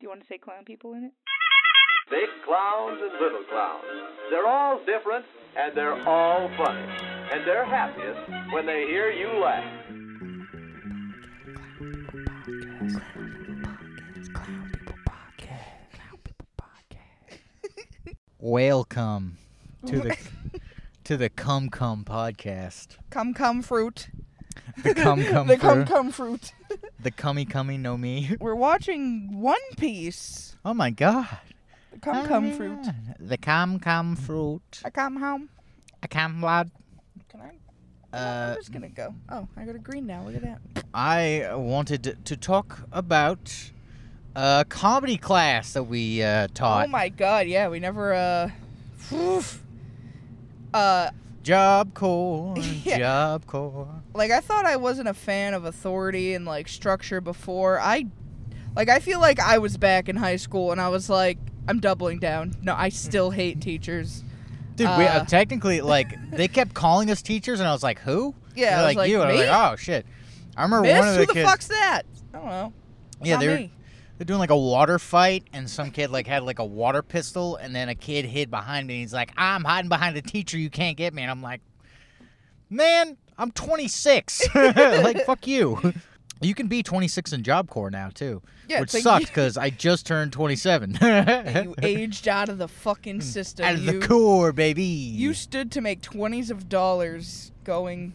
Do you want to say clown people in it? Big clowns and little clowns. They're all different and they're all funny. And they're happiest when they hear you laugh. Clown people podcast. Welcome to the to the Cum Cum podcast. Come come fruit. The Cum Cum the come fruit. come fruit. The Cummy Cummy no me. We're watching One Piece. Oh my god. The come come fruit. The Cum Cum fruit. I come home. I cum blood. Can I? Uh, I'm just gonna go. Oh, I got a green now. Look at that. I wanted to talk about a comedy class that we uh, taught. Oh my god, yeah, we never uh uh Job Corps. Yeah. Job Corps. like I thought I wasn't a fan of authority and like structure before. I like I feel like I was back in high school and I was like I'm doubling down. No, I still hate teachers. Dude, we, uh, Uh, technically, like, they kept calling us teachers, and I was like, who? Yeah, like, like, you. And I was like, oh, shit. I remember Miss, one of the who the kids. fuck's that? I don't know. yeah, they're me. They're doing like a water fight, and some kid like had like a water pistol, and then a kid hid behind me. And he's like, I'm hiding behind the teacher. You can't get me. And I'm like, man, I'm 26. like, fuck you. You can be 26 in Job Corps now too, Yeah, which it's sucks like because I just turned 27. you aged out of the fucking mm. system. Out of you, the core, baby. you stood to make twenties of dollars going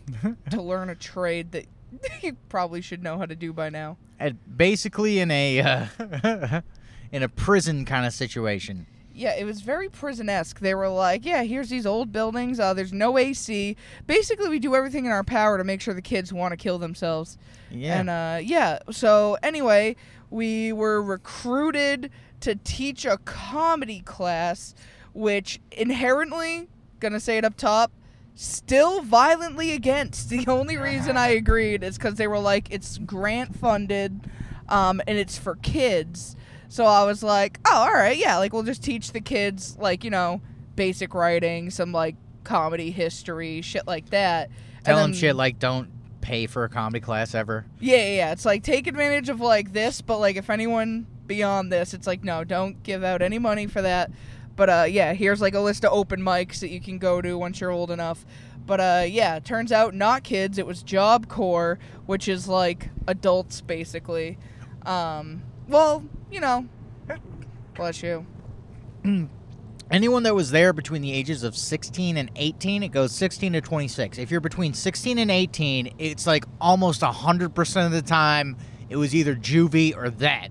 to learn a trade that you probably should know how to do by now. and basically in a uh, in a prison kind of situation. Yeah, it was very prison-esque. They were like, "Yeah, here's these old buildings. Uh, there's no AC. Basically, we do everything in our power to make sure the kids want to kill themselves." Yeah. And uh, yeah, so anyway, we were recruited to teach a comedy class, which inherently, gonna say it up top, still violently against. The only reason I agreed is because they were like, it's grant funded, um, and it's for kids. So I was like, oh, all right, yeah, like we'll just teach the kids, like you know, basic writing, some like comedy history, shit like that. Tell them shit like don't pay for a comedy class ever. yeah, yeah, yeah. It's like take advantage of like this, but like if anyone beyond this, it's like no, don't give out any money for that. But uh, yeah, here's like a list of open mics that you can go to once you're old enough. But uh, yeah, turns out not kids. It was Job Corps, which is like adults basically. Um, well, you know, bless you. Anyone that was there between the ages of 16 and 18, it goes 16 to 26. If you're between 16 and 18, it's like almost 100% of the time it was either juvie or that.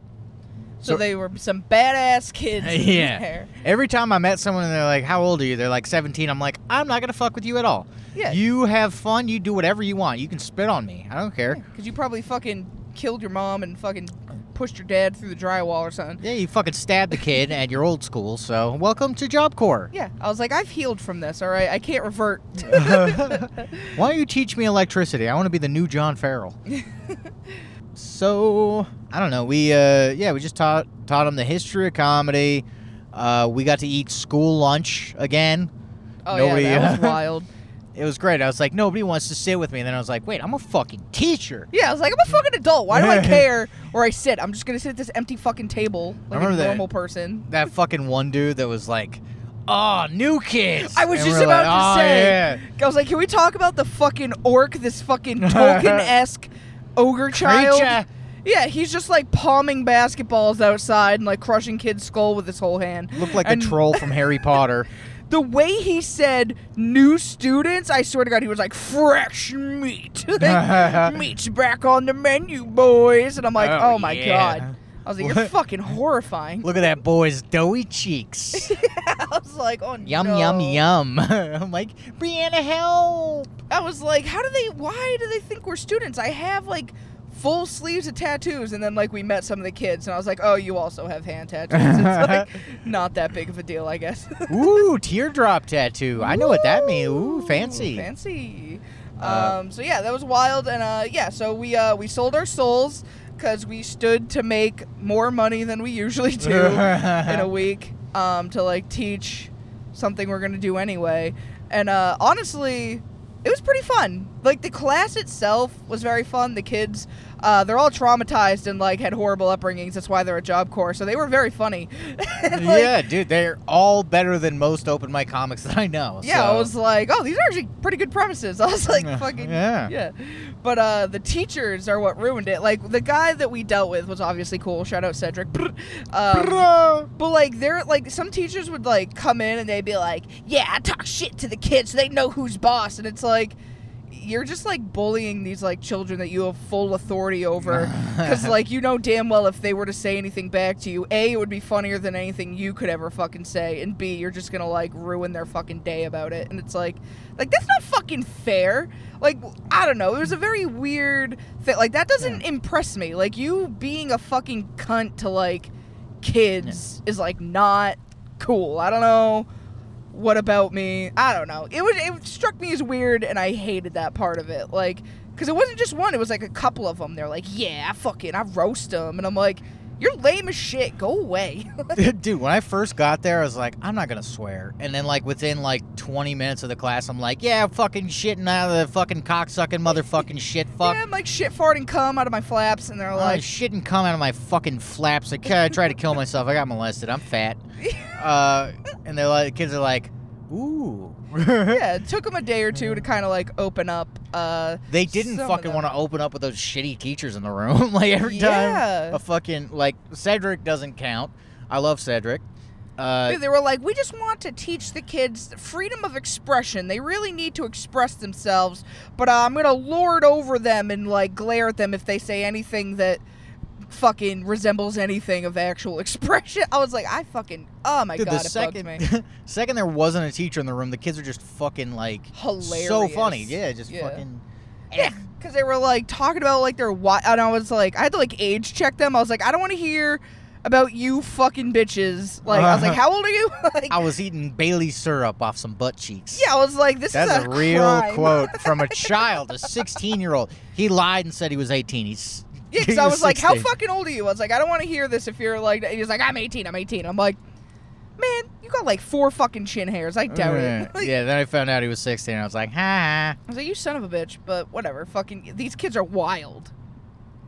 So, So- they were some badass kids. Yeah. there. Every time I met someone and they're like, How old are you? They're like 17. I'm like, I'm not going to fuck with you at all. Yeah. You have fun. You do whatever you want. You can spit on me. I don't care. Because you probably fucking killed your mom and fucking pushed your dad through the drywall or something. Yeah, you fucking stabbed the kid and you're old school, so welcome to Job Corps. Yeah, I was like, I've healed from this. All right, I can't revert. Why don't you teach me electricity? I want to be the new John Farrell. so I don't know. We uh yeah we just taught taught them the history of comedy. Uh, we got to eat school lunch again. oh Nobody, yeah, that was uh, wild. It was great. I was like nobody wants to sit with me, and then I was like, wait, I'm a fucking teacher. Yeah, I was like, I'm a fucking adult. Why do I care where I sit? I'm just gonna sit at this empty fucking table like a Remember that- normal person. That fucking one dude that was like, oh, new kids. I was And just about like, to "Oh, say. yeah." I was like, can we talk about the fucking orc, this fucking Tolkien-esque ogre child? Yeah, he's just like palming basketballs outside and like crushing kids' skull with his whole hand. Looked like And- the troll from Harry Potter. the way he said new students, I swear to God, he was like fresh meat. Meat's back on the menu, boys. And I'm like, oh, Oh, my yeah. God. I was like, you're fucking horrifying. Look at that boy's doughy cheeks. I was like, oh Yum no. yum yum. I'm like, Brianna, help! I was like, how do they? Why do they think we're students? I have like full sleeves of tattoos, and then like we met some of the kids, and I was like, oh, you also have hand tattoos. It's like not that big of a deal, I guess. Ooh, teardrop tattoo. I know what that means. Ooh, fancy. fancy. Uh, um. So yeah, that was wild, and uh, yeah. So we uh we sold our souls because we stood to make more money than we usually do in a week. Um, to like teach something we're gonna do anyway, and uh, honestly, it was pretty fun. Like the class itself was very fun. The kids, uh, they're all traumatized and like had horrible upbringings. That's why they're a job corps. So they were very funny. Like, yeah, dude, they're all better than most open mic comics that I know. Yeah, I was like, oh, these are actually pretty good premises. I was like, fucking Yeah. yeah. But uh, the teachers are what ruined it. Like the guy that we dealt with was obviously cool. Shout out Cedric. Um, but like they're like some teachers would like come in and they'd be like, "Yeah, I talk shit to the kids so they know who's boss," and it's like. You're just like bullying these like children that you have full authority over, because like you know damn well if they were to say anything back to you, a it would be funnier than anything you could ever fucking say, and b you're just gonna like ruin their fucking day about it, and it's like, like that's not fucking fair. Like I don't know, it was a very weird thing. Like that doesn't impress me. Like you being a fucking cunt to like kids is like not cool. I don't know what about me. I don't know. It was it struck me as weird, and I hated that part of it. Like, because it wasn't just one; it was like a couple of them. They're like, "Yeah, fucking I roast them," and I'm like, "You're lame as shit. Go away." Dude, when I first got there, I was like, I'm not gonna swear. And then, like, within like 20 minutes of the class, I'm like, yeah, fucking shitting out of the fucking cocksucking motherfucking shit fuck. yeah, I'm like shit farting cum out of my flaps, and they're Oh, like, shit and come out of my fucking flaps. I, tried to kill myself. I got molested. I'm fat. Uh, and they're like, the kids are like, ooh. yeah, it took them a day or two to kind of like open up. Uh, They didn't fucking want to open up with those shitty teachers in the room. like every Yeah. time a fucking like Cedric doesn't count. I love Cedric. Uh, they were like, we just want to teach the kids freedom of expression. They really need to express themselves, but uh, I'm gonna lord over them and like glare at them if they say anything that fucking resembles anything of actual expression. I was like, I fucking, oh my dude, god, the second second there wasn't a teacher in the room, the kids are just fucking like Hilarious. so funny. Yeah, just Yeah. fucking. Yeah, eh. because they were like talking about like their what, and I was like, I had to like age check them. I was like, I don't want to hear about you fucking bitches. Like, I was like, how old are you? like, I was eating Bailey syrup off some butt cheeks. yeah, I was like, this That's is a a, real crime. quote from a child, a 16 year old. He lied and said he was 18. He's Yeah, because I was like, how fucking old are you? I was like, I don't want to hear this if you're like, he's like, I'm 18, I'm 18. I'm like, man, you got like four fucking chin hairs. I doubt it. Like, yeah, then I found out he was 16. I was like, ha. I was like, you son of a bitch, but whatever. Fucking, these kids are wild,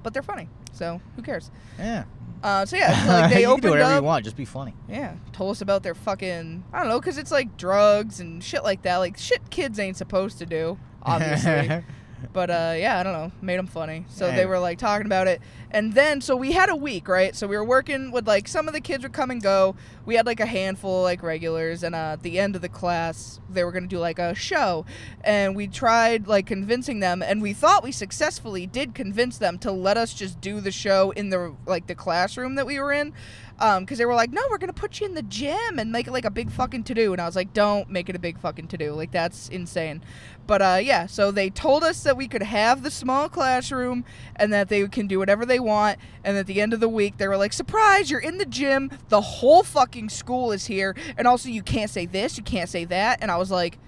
but they're funny. So who cares? Yeah. Uh, so yeah, so, like they you can opened do whatever up. you want, just be funny. Yeah, told us about their fucking I don't know, cause it's like drugs and shit like that, like shit kids ain't supposed to do, obviously. but uh, yeah, I don't know, made them funny. So they were like talking about it, and then so we had a week, right? So we were working with like some of the kids would come and go. We had like a handful like regulars, and uh, at the end of the class, they were gonna do like a show, and we tried like convincing them, and we thought we successfully did convince them to let us just do the show in the like the classroom that we were in um because they were like no we're gonna put you in the gym and make it like a big fucking to-do. And i was like don't make it a big fucking to-do. Like that's insane. But uh yeah so they told us that we could have the small classroom and that they can do whatever they want. And at the end of the week they were like surprise you're in the gym. The whole fucking school is here. And also you can't say this you can't say that. And i was like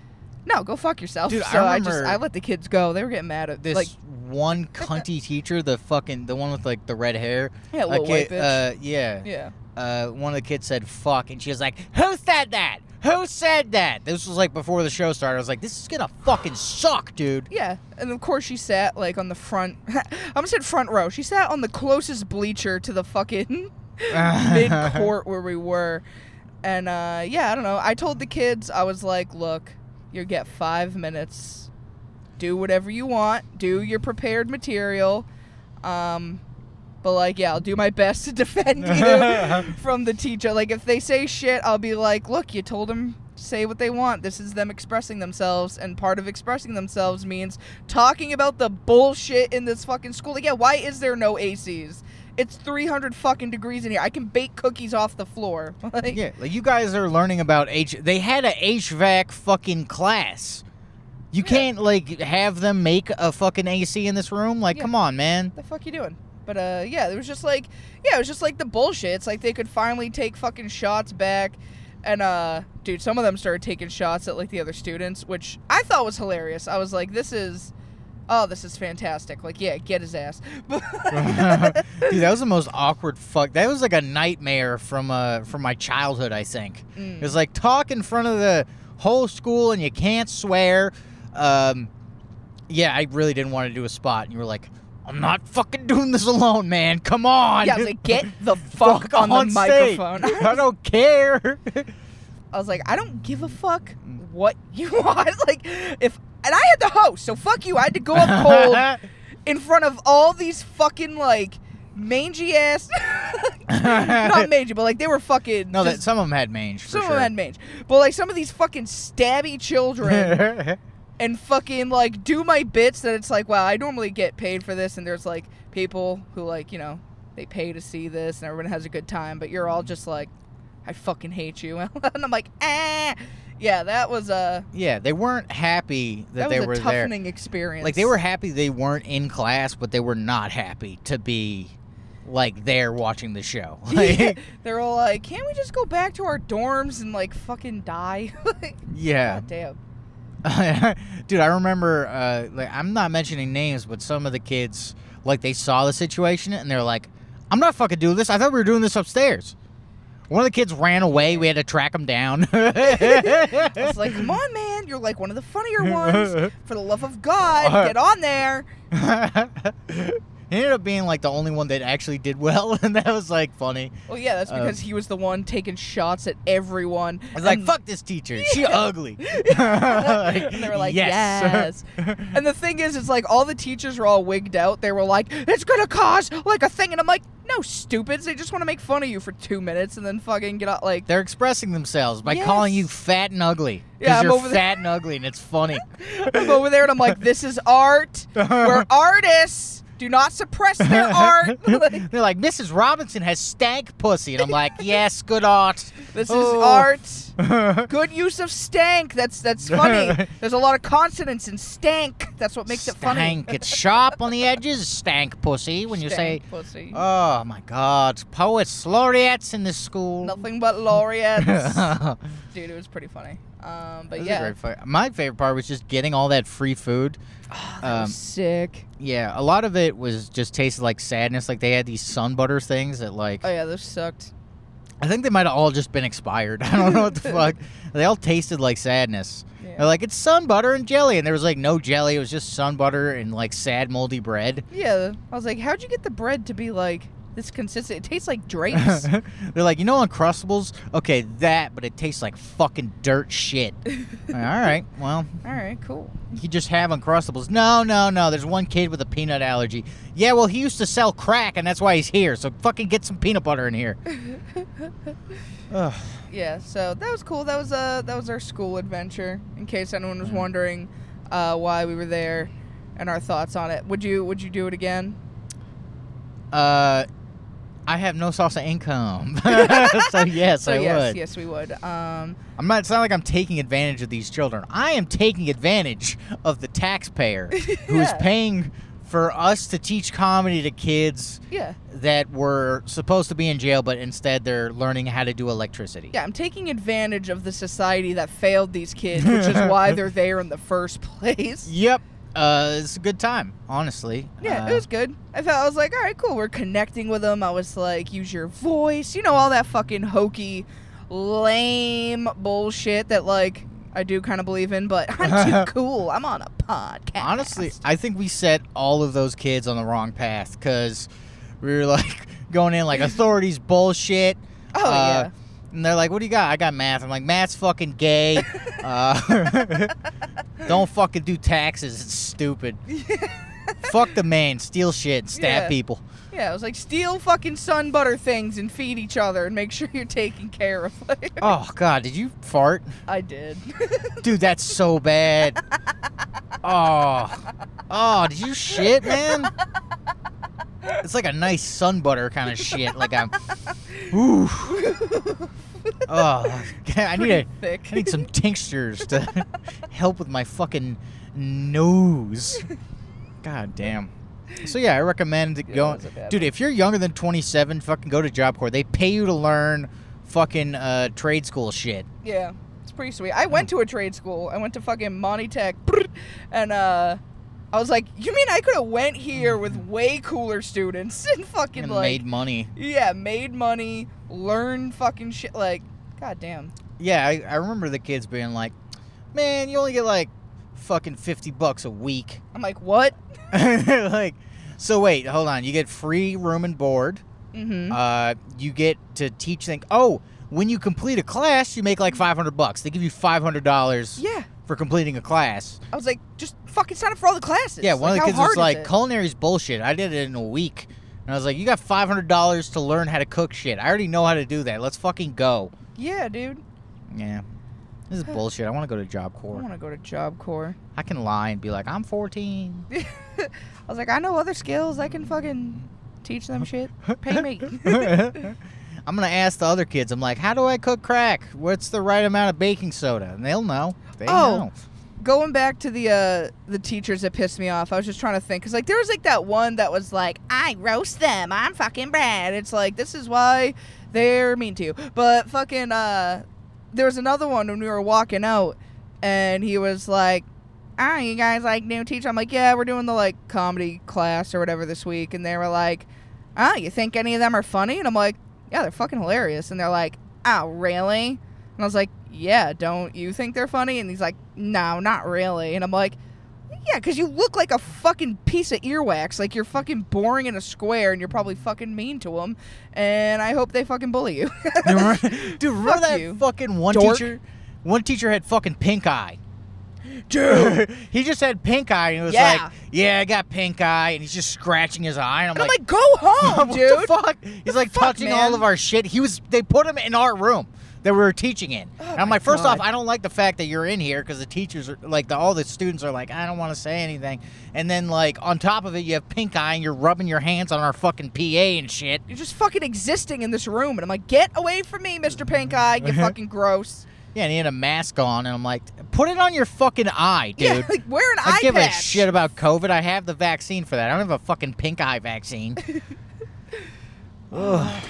no go fuck yourself. Dude, I so I, just i let the kids go. They were getting mad at This like one cunty teacher, the fucking, the one with like the red hair. yeah a little white bitch uh, yeah. yeah uh, one of the kids said fuck, and she was like, "Who said that? Who said that?" This was like before the show started. I was like, "This is gonna fucking suck, dude." Yeah, and of course she sat like on the front. I almost said front row. She sat on the closest bleacher to the fucking mid court where we were, and uh, yeah, I don't know. I told the kids I was like, "Look, you get five minutes. Do whatever you want. Do your prepared material." Um, but like, yeah, I'll do my best to defend you from the teacher. Like, if they say shit, I'll be like, "Look, you told them." Say what they want. This is them expressing themselves, and part of expressing themselves means talking about the bullshit in this fucking school. Like, yeah, why is there no ACs? It's 300 fucking degrees in here. I can bake cookies off the floor. Like, Yeah, like you guys are learning about H. They had a HVAC fucking class. You Yeah. can't like have them make a fucking AC in this room. Like, Yeah. come on, man. the fuck you doing? But uh, yeah, it was just like, yeah, it was just like the bullshit. It's like they could finally take fucking shots back, and uh, dude, some of them started taking shots at like the other students, which I thought was hilarious. I was like, this is, oh, this is fantastic. Like, yeah, get his ass. Dude, that was the most awkward fuck. That was like a nightmare from uh from my childhood. I think Mm. it was like talk in front of the whole school and you can't swear. Um, Yeah, I really didn't want to do a spot, and you were like, "I'm not fucking doing this alone, man. Come on." Yeah, I was like, get the fuck, on, the stage. microphone. I don't care. I was like, I don't give a fuck what you want. like, if and I had the host, so fuck you. I had to go up cold in front of all these fucking like mangy ass, not mangy, but like they were fucking. no, that some of them had mange. For some sure. of them had mange, but like some of these fucking stabby children and fucking like do my bits that it's like, wow, I normally get paid for this, and there's like people who like you know they pay to see this, and everyone has a good time, but you're all just like, I fucking hate you, and I'm like, ah, yeah, that was a yeah, they weren't happy that, that, they was were a there. toughening experience. Like they were happy they weren't in class, but they were not happy to be like there watching the show. Like, Yeah, they're all like, can't we just go back to our dorms and like fucking die? Like, yeah. God damn. Dude, I remember uh, like I'm not mentioning names, but some of the kids like they saw the situation and they're like, "I'm not fucking doing this. I thought we were doing this upstairs." One of the kids ran away. We had to track him down. I was like, come on, man, you're like one of the funnier ones. For the love of God, get on there. He ended up being like the only one that actually did well, and that was like funny. Well, yeah, that's Um, because he was the one taking shots at everyone. I was like, "Fuck this teacher. She ugly." and they were like, yes. and the thing is, it's like all the teachers were all wigged out. They were like, it's gonna cause like a thing. And I'm like, no, stupids. They just want to make fun of you for two minutes and then fucking get out. Like, They're expressing themselves by calling you fat and ugly. Yeah, I'm you're over there- fat and ugly, and it's funny. I'm over there and I'm like, this is art. We're artists. Do not suppress their art. Like, They're like, Mrs. Robinson has stank pussy. And I'm like, yes, good art. this is Oh. art. Good use of stank. That's that's funny. There's a lot of consonants in stank. That's what makes it funny. stank. it's sharp on the edges, stank pussy. When you say, Stank pussy. oh my God, poets, laureates in this school. Nothing but laureates. Dude, it was pretty funny. Um, but That was a yeah. My favorite part was just getting all that free food. that Um, was sick. yeah, a lot of it was just tasted like sadness. Like they had these sun butter things that like Oh yeah, those sucked. I think they might have all just been expired. I don't know what the fuck. They all tasted like sadness. Yeah. They're like it's sun butter and jelly, and there was like no jelly. It was just sun butter and like sad moldy bread. Yeah, I was like, how'd you get the bread to be like this consistent? It tastes like drapes. They're like, you know, Uncrustables. Okay, that, but it tastes like fucking dirt shit. All right, well, All right, cool. you just have Uncrustables. No, no, no. There's one kid with a peanut allergy. Yeah, well, he used to sell crack, and that's why he's here. So fucking get some peanut butter in here. Ugh. Yeah, so that was cool. That was uh that was our school adventure. In case anyone was Mhm. wondering uh, why we were there and our thoughts on it. Would you Would you do it again? Uh, I have no source of income, so yes, so I yes, would. yes, yes, we would. Um, I'm not. It's not like I'm taking advantage of these children. I am taking advantage of the taxpayer who is Yeah. paying for us to teach comedy to kids yeah, that were supposed to be in jail, but instead they're learning how to do electricity. yeah. I'm taking advantage of the society that failed these kids, which is why they're there in the first place. Yep. Uh, it's a good time, honestly. Yeah, Uh, it was good. I felt I was like, all right, cool. We're connecting with them. I was like, use your voice, you know, all that fucking hokey, lame bullshit that like I do kind of believe in. But I'm too cool. I'm on a podcast. Honestly, I think we set all of those kids on the wrong path because we were like going in like authorities bullshit. oh uh, yeah. And they're like, "What do you got?" I got math. I'm like, "Math's fucking gay. uh, don't fucking do taxes. It's stupid. Fuck the man. Steal shit. and Stab Yeah. people. Yeah, I was like, steal fucking sun butter things and feed each other and make sure you're taken care of. Oh God, did you fart, I did. dude? That's so bad. Oh, oh, did you shit, man? It's like a nice sun butter kind of shit. Like a, ooh. Oh, I need a, thick. I need some tinctures to help with my fucking nose. God damn. So yeah, I recommend Yeah, going. that's a bad Dude, if you're younger than 27, fucking go to Job Corps. They pay you to learn fucking uh, trade school shit. Yeah, it's pretty sweet. I went to a trade school. I went to fucking Monty Tech, and uh, I was like, you mean I could have went here with way cooler students and fucking And like, made money. yeah, made money, learn fucking shit. Like, goddamn. Yeah, I, I remember the kids being like, "Man, you only get like fucking 50 bucks a week. I'm like, what? like, so wait, hold on. You get free room and board. Mm-hmm. Uh, you get to teach things. Oh, when you complete a class, you make like 500 bucks. They give you $500 yeah. For completing a class. I was like, just fucking sign up for all the classes. Yeah, one Like, of the kids was like? "Culinary's bullshit." I did it in a week, and I was like, "You got five hundred dollars to learn how to cook shit. I already know how to do that. Let's fucking go." yeah, dude. Yeah, this is bullshit. I want to go to Job Corps. I want to go to Job Corps. I can lie and be like, "I'm 14." I was like, I know other skills. I can fucking teach them shit. Pay me. I'm gonna ask the other kids. I'm like, "How do I cook crack? What's the right amount of baking soda?" And they'll know. They Oh. know. Going back to the uh, the teachers that pissed me off, I was just trying to think because like there was like that one that was like, I roast them. I'm fucking bad. It's like this is why they're mean to you. But fucking uh, there was another one when we were walking out, and he was like, Ah, you guys like new teacher? I'm like, yeah, we're doing the like comedy class or whatever this week, and they were like, Ah, you think any of them are funny? And I'm like, Yeah, they're fucking hilarious. And they're like, Oh, really? And I was like, Yeah, don't you think they're funny? And he's like, No, not really. And I'm like, Yeah, because you look like a fucking piece of earwax. Like you're fucking boring in a square, and you're probably fucking mean to them. And I hope they fucking bully you. Remember- Dude, remember Fuck that you. fucking one Dork. teacher? One teacher had fucking pink eye. Dude. he just had pink eye, and it was Yeah. like, "Yeah, I got pink eye," and he's just scratching his eye, and I'm And I'm like, like, go home, what dude. the fuck? He's like fuck, touching all of our shit. He was. They put him in our room that we were teaching in. I'm Oh my like, first God. off, I don't like the fact that you're in here because the teachers are like, the, all the students are like, I don't want to say anything. And then like on top of it, you have pink eye, and you're rubbing your hands on our fucking PA and shit. You're just fucking existing in this room. And I'm like, get away from me, Mr. Pink Eye. You're fucking gross. Yeah, and he had a mask on, and I'm like, put it on your fucking eye, dude. Yeah, like wear an eye. I eye give patch. a shit about COVID. I have the vaccine for that. I don't have a fucking pink eye vaccine. Ugh.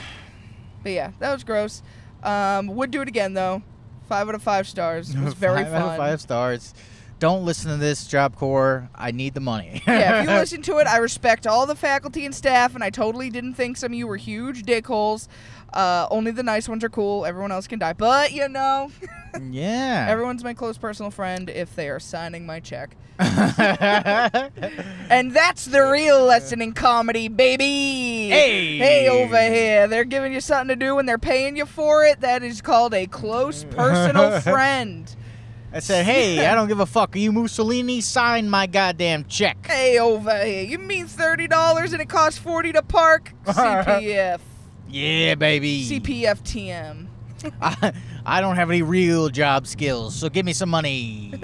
But yeah, that was gross. Um, would do it again though. Five out of five stars. It was very five fun. Out of five stars. Don't listen to this Job Corps. I need the money. yeah, if you listen to it, I respect all the faculty and staff, and I totally didn't think some of you were huge dickholes. Uh, only the nice ones are cool. Everyone else can die. But you know, yeah. everyone's my close personal friend if they are signing my check. And that's the real lesson in comedy, baby. Hey. Hey, over here. They're giving you something to do and they're paying you for it. That is called a close personal friend. I said, hey, I don't give a fuck. Are you Mussolini? Sign my goddamn check. Hey, over here. You mean $30 and it costs 40 to park? CPF. Yeah, baby. CPF TM. I, I don't have any real job skills, so give me some money.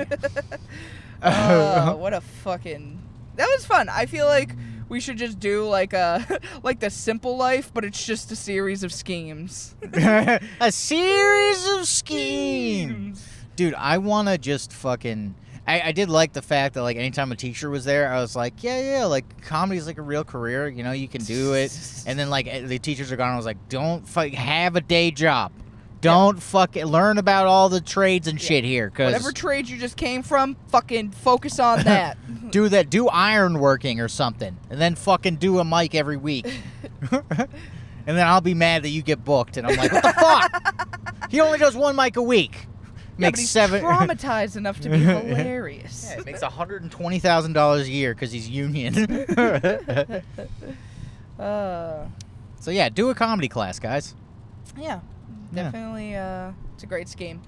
Oh, what a fucking. That was fun. I feel like we should just do like a like the simple life, but it's just a series of schemes. a series of schemes. Dude, I want to just fucking. I, I did like the fact that like anytime a teacher was there, I was like, yeah, yeah, like comedy's like a real career. You know, you can do it. And then like eh, the teachers are gone. I was like, don't fuck, have a day job. Don't fucking learn about all the trades and shit here, Whatever cause trade you just came from, fucking focus on that. do that, do iron working or something, and then fucking do a mic every week. and then I'll be mad that you get booked, and I'm like, what the fuck? He only does one mic a week. Yeah, but Makes he's seven. traumatized enough to be hilarious. Yeah, it makes hundred and twenty thousand dollars a year because he's union. Uh, so yeah, do a comedy class, guys. yeah, Yeah. definitely. Uh, it's a great scheme.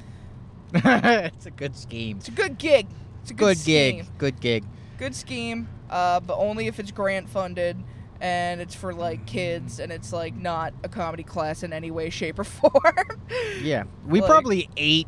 it's a good scheme. It's a good gig. It's a good, Good gig. Good gig. Good scheme. Uh, but only if it's grant funded and it's for like kids and it's like not a comedy class in any way, shape, or form. Yeah, we Like- probably ate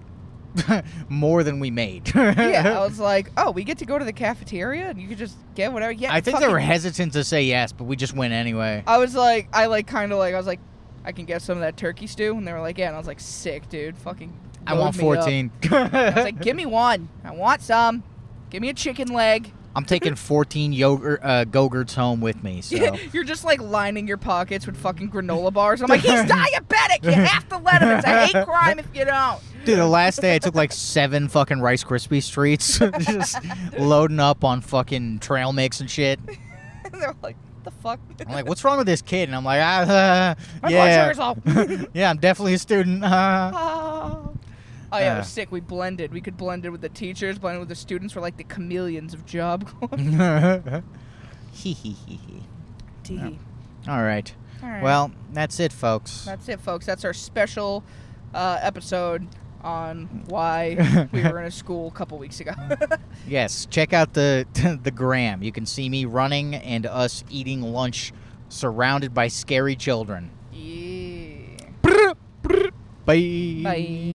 more than we made. yeah, I was like, oh, we get to go to the cafeteria and you could just get whatever. Yeah, I think they were hesitant to say yes, but we just went anyway. I was like, I like kind of like, I was like, I can get some of that turkey stew, and they were like, yeah, and I was like, sick, dude, fucking. I want 14. I was like, give me one. I want some. Give me a chicken leg. I'm taking 14 yogurt uh, Go-Gurts home with me. So You're just like lining your pockets with fucking granola bars. I'm like, he's diabetic. You have to let him. It's a hate crime if you don't. Dude, the last day I took like seven fucking Rice Krispies Treats, just loading up on fucking trail mix and shit. And they're like, what the fuck? I'm like, what's wrong with this kid? And I'm like, ah, uh, yeah, yeah, I'm definitely a student. Uh. Oh. Oh yeah, it was sick. We blended. We could blend it with the teachers, blend it with the students. We're like the chameleons of job corps. Hee hee hee hee. Tee. All right. All right. Well, that's it, folks. that's it, folks. That's our special uh, episode on why we were in a school a couple weeks ago. Yes, check out the the gram. You can see me running and us eating lunch, surrounded by scary children. yeah. Bye. Bye.